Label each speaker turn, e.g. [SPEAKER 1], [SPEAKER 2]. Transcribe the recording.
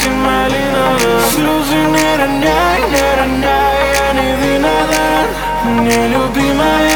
[SPEAKER 1] காட்சி மேலினான் Losing it at night, at night, anything other Will